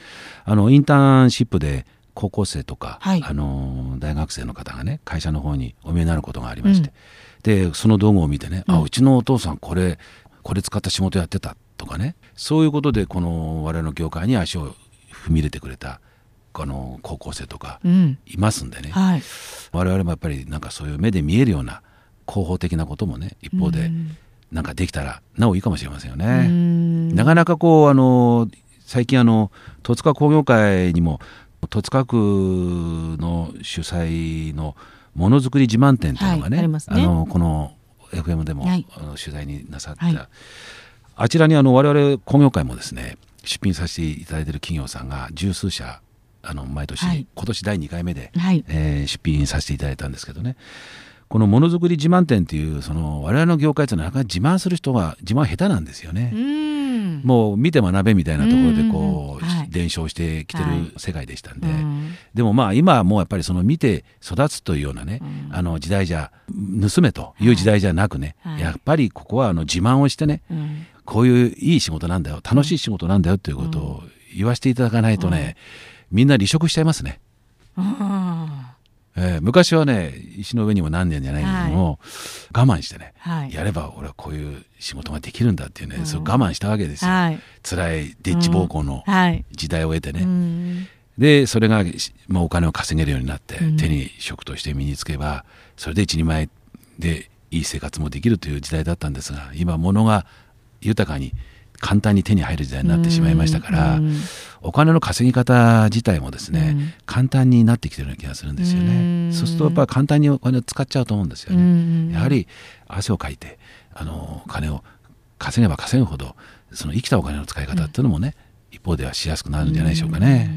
あのインターンシップで高校生とか、はい、あの大学生の方がね会社の方にお見えになることがありまして、うん。でその道具を見てね、うん、あうちのお父さんこれこれ使った仕事やってたとかねそういうことでこの我々の業界に足を踏み入れてくれたあの高校生とかいますんでね、うんはい、我々もやっぱりなんかそういう目で見えるような広報的なこともね一方でなんかできたらなおいいかもしれませんよね。なかなかこうあの最近あの戸塚工業会にも戸塚区の主催のものづくり自慢展というのがねはいあね、あのこの FM でも、はい、あの取材になさった、はい、あちらにあの我々工業会もですね出品させていただいている企業さんが十数社あの毎年、はい、今年第2回目で、はい、えー、出品させていただいたんですけどね。このものづくり自慢店っていうその我々の業界というのはなかなか自慢する人が自慢下手なんですよね。もう見て学べみたいなところでこう、はい、伝承してきてる世界でしたんで、はい、でもまあ今はもうやっぱりその見て育つというようなね、あの時代じゃ盗めという時代じゃなくね、はい、やっぱりここはあの自慢をしてね、こういういい仕事なんだよ楽しい仕事なんだよということを言わせていただかないとね、みんな離職しちゃいますね。えー、昔はね石の上にも何年じゃないけども、はい、我慢してね、はい、やれば俺はこういう仕事ができるんだっていうね、うん、それ我慢したわけですよ、はい、辛いデッチ暴行の時代を得てね、うん、でそれが、まあ、お金を稼げるようになって、うん、手に職として身につけばそれで一人前でいい生活もできるという時代だったんですが今物が豊かに簡単に手に入る時代になってしまいましたから、お金の稼ぎ方自体もですね、簡単になってきてるような気がするんですよね。そうするとやっぱり簡単にお金を使っちゃうと思うんですよね。やはり汗をかいてあの金を稼げば稼ぐほどその生きたお金の使い方っていうのもね、一方ではしやすくなるんじゃないでしょうかね。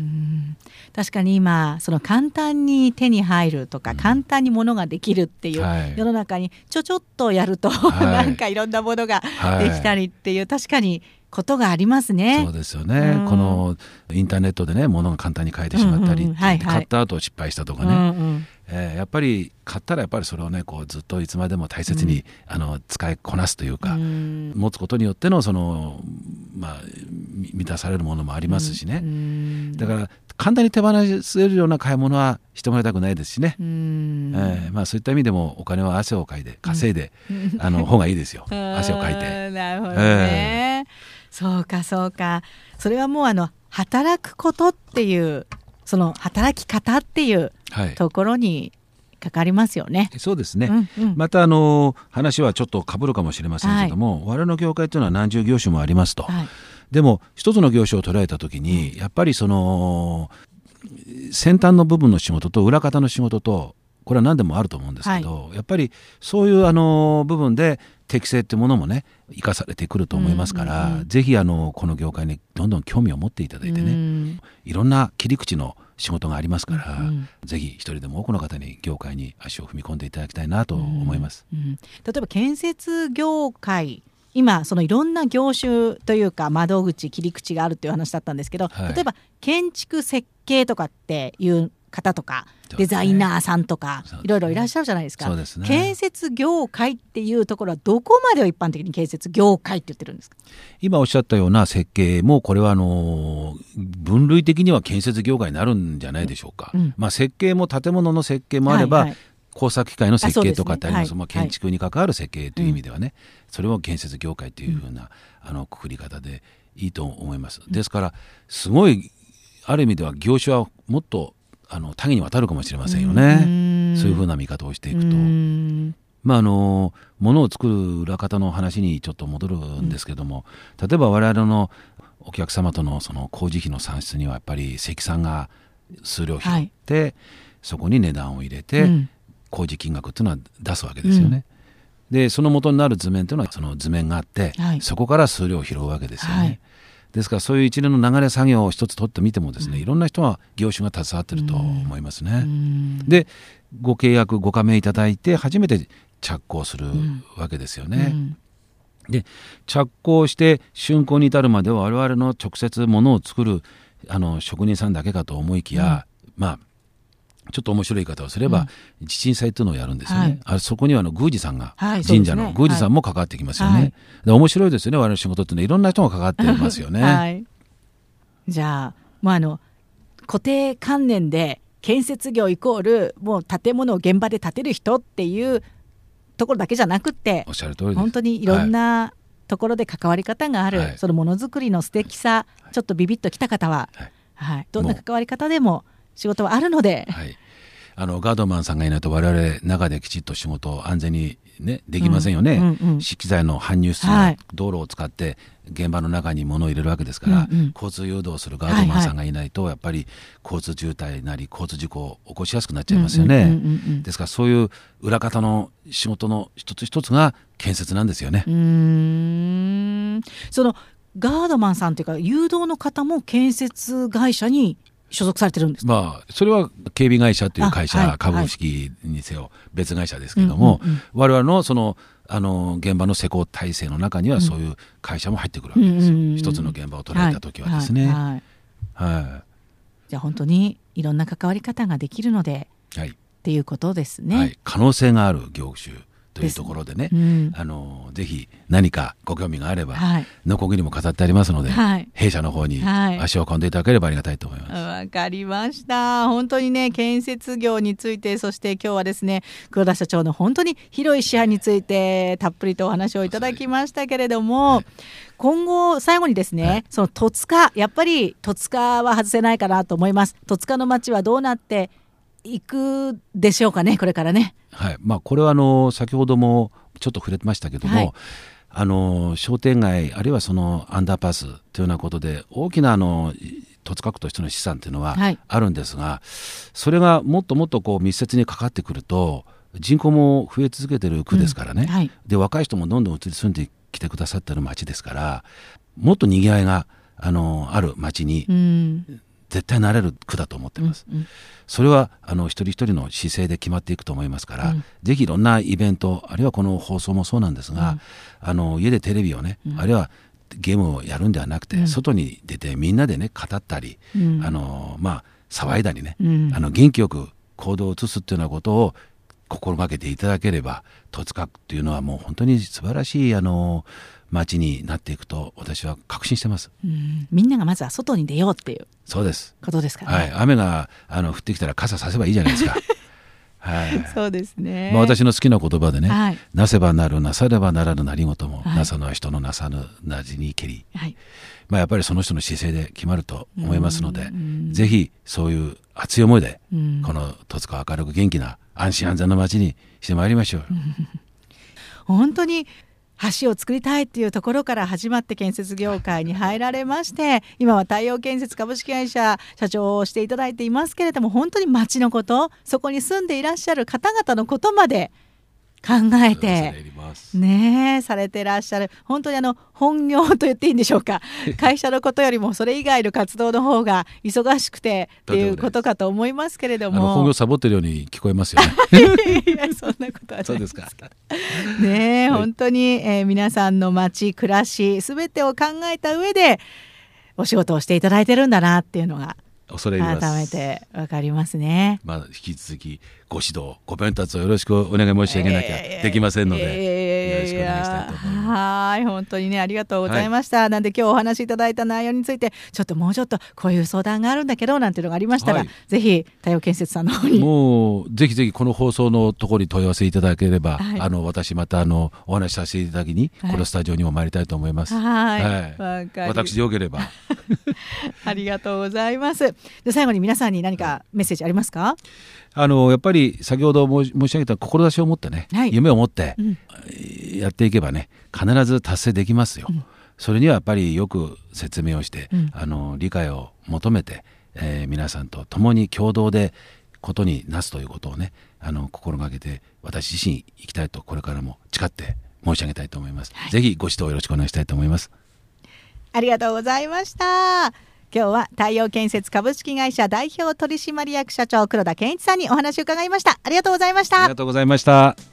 確かに今その簡単に手に入るとか、うん、簡単にものができるっていう世の中にちょちょっとやると、はい、なんかいろんなものができたりっていう、確かにことがありますね。そうですよね、このインターネットでね物が簡単に買えてしまったり、買った後失敗したとかね、うんうん。えー、やっぱり買ったらやっぱりそれをねこうずっといつまでも大切に、うん、あの使いこなすというか、うん、持つことによってのその、まあ、満たされるものもありますしね、うん、だから簡単に手放せるような買い物はしてもらいたくないですしね、えーまあ、そういった意味でもお金は汗をかいて稼いで、あの 方がいいですよ。汗をかいて。なるほどね、えー、そうかそうか。それはもうあの働くことっていうその働き方っていうところにかかりますよね。はい、そうですね、うんうん、またあの話はちょっとかぶるかもしれませんけども、はい、我々の業界というのは何十業種もありますと、はい、でも一つの業種を捉えた時にやっぱりその先端の部分の仕事と裏方の仕事とこれは何でもあると思うんですけど、はい、やっぱりそういうあの部分で適性ってものもね生かされてくると思いますから、うんうんうん、ぜひあのこの業界にどんどん興味を持っていただいてね、うん、いろんな切り口の仕事がありますから、うん、ぜひ一人でも多くの方に業界に足を踏み込んでいただきたいなと思います。例えば建設業界今そのいろんな業種というか窓口切り口があるという話だったんですけど、はい、例えば建築設計とかっていう方とか、デザイナーさんとか、いろいろいらっしゃるじゃないですか。そうですね、建設業界っていうところはどこまでを一般的に建設業界って言ってるんですか？今おっしゃったような設計もこれはあの分類的には建設業界になるんじゃないでしょうか、うん、まあ、設計も建物の設計もあれば、はいはい工作機械の設計とかってあります、ね。はい、建築に関わる設計という意味ではね、はい、それを建設業界というふうな、うん、あのくくり方でいいと思います。ですからすごいある意味では業種はもっとあの多岐にわたるかもしれませんよね。そういうふうな見方をしていくと。まああのものを作る裏方の話にちょっと戻るんですけども、例えば我々のお客様とのその工事費の算出にはやっぱり積算が数量拾って、はい、そこに値段を入れて、うん、工事金額っていうのは出すわけですよね。うん、でその元になる図面というのはその図面があって、はい、そこから数量を拾うわけですよね。はいですからそういう一連の流れ作業を一つ取ってみてもですね、いろんな人は業種が携わってると思いますね。でご契約ご加盟いただいて初めて着工するわけですよね。で着工して竣工に至るまでは我々の直接ものを作るあの職人さんだけかと思いきや、まあちょっと面白い言い方をすれば、うん、地震祭というのをやるんですよね。はい、あそこにはあの宮司さんが、はい、神社の宮司さんも関わってきますよね。はい、面白いですよね、我々の仕事ってね、いろんな人が関わっていますよね。はい、じゃあ、まあ、あの固定観念で建設業イコールもう建物を現場で建てる人っていうところだけじゃなくておっしゃる通り本当にいろんなところで関わり方がある、はい、そのものづくりの素敵さ、はい、ちょっとビビッときた方は、はい、はい、どんな関わり方でも仕事はあるので、はい、あのガードマンさんがいないと我々中できちっと仕事を安全に、ね、できませんよね、うんうんうん、資機材の搬入室の道路を使って現場の中に物を入れるわけですから、うんうん、交通誘導するガードマンさんがいないと、やっぱり交通渋滞なり交通事故を起こしやすくなっちゃいますよね、うんうんうんうん、ですからそういう裏方の仕事の一つ一つが建設なんですよね。そのガードマンさんというか誘導の方も建設会社に所属されてるんです。まあ、それは警備会社という会社、はい、株式にせよ別会社ですけれども、うんうんうん、我々のそのあの現場の施工体制の中にはそういう会社も入ってくるわけです。よ、うんうんうん、一つの現場を捉えた時はですね。はい、はい。はい、じゃあ本当にいろんな関わり方ができるので、はい、っていうことですね。はい、可能性がある業種というところでね、うん、あのぜひ何かご興味があれば、はい、のこぎりも飾ってありますので、はい、弊社の方に足を運んでいただければありがたいと思います。わ、はい、かりました。本当にね建設業についてそして今日はですね黒田社長の本当に広い視野についてたっぷりとお話をいただきましたけれども、今後最後にですね、その戸塚やっぱり戸塚は外せないかなと思います。戸塚の街はどうなっていくでしょうかねこれからね。はい。まあ、これはあの先ほどもちょっと触れてましたけども、はい、あの商店街あるいはそのアンダーパスというようなことで大きなあの戸塚区としての資産というのはあるんですが、はい、それがもっともっとこう密接にかかってくると人口も増え続けてる区ですからね、うん。はい、で若い人もどんどん移り住んできてくださってる町ですからもっとにぎわいがあのある町に絶対なれる区だと思ってます。うんうん、それはあの一人一人の姿勢で決まっていくと思いますから、うん、ぜひいろんなイベントあるいはこの放送もそうなんですが、うん、あの家でテレビをね、あるいはゲームをやるんではなくて、うん。外に出てみんなでね語ったり、うん。あのまあ騒いだりね、うん。あの元気よく行動を移すっていうようなことを心がけていただければ戸塚区っていうのはもう本当に素晴らしいあの街になっていくと私は確信してます。うん。みんながまずは外に出ようっていうそうです、ことですからね。はい、雨があの降ってきたら傘させばいいじゃないですか。はい。そうですね。まあ、私の好きな言葉でね、はい。なせばなるなさればならぬ何事も、はい。なさぬは人のなさぬなじにけり、はい。まあ、やっぱりその人の姿勢で決まると思いますのでうん。ぜひそういう熱い思いで、うん。この戸塚を明るく元気な安心安全な街にしてまいりましょう、本当に橋を作りたいっていうところから始まって建設業界に入られまして今は太陽建設株式会社社長をしていただいていますけれども本当に町のことそこに住んでいらっしゃる方々のことまで考えてねえされてらっしゃる。本当にあの本業と言っていいんでしょうか。会社のことよりもそれ以外の活動の方が忙しくてっていうことかと思いますけれどあの本も業サボってるように聞こえますよね。いやそんなことはないそうですか。ねえ、はい本当に、えー皆さんの街暮らしすべてを考えた上でお仕事をしていただいてるんだなっていうのが恐れ入ります改めてわかりますね。まあ、引き続きご指導ご鞭達をよろしくお願い申し上げなきゃできませんので、よろしくお願いしたいと思います。はい本当にねありがとうございました、なんで今日お話しいただいた内容についてちょっともうちょっとこういう相談があるんだけどなんていうのがありましたら、はい。ぜひ太陽建設さんの方に。もうぜひぜひこの放送のところに問い合わせいただければ、はい。あの私またあのお話しさせていただきに、はい。このスタジオにも参りたいと思います。はい。はい。わかり私でよければ。ありがとうございます。で最後に皆さんに何かメッセージありますか、あのやっぱり先ほど申し上げた志を持ってね、はい夢を持ってうんやっていけばね必ず達成できますよ。それにはやっぱりよく説明をして、うんあの理解を求めて、えー皆さんと共に共同でことになすということをねあの心がけて私自身生きたいとこれからも誓って申し上げたいと思います。ぜひご指導よろしくお願いしたいと思います。ありがとうございました。今日は太陽建設株式会社代表取締役社長黒田健一さんにお話を伺いました。ありがとうございましたありが。とうございました。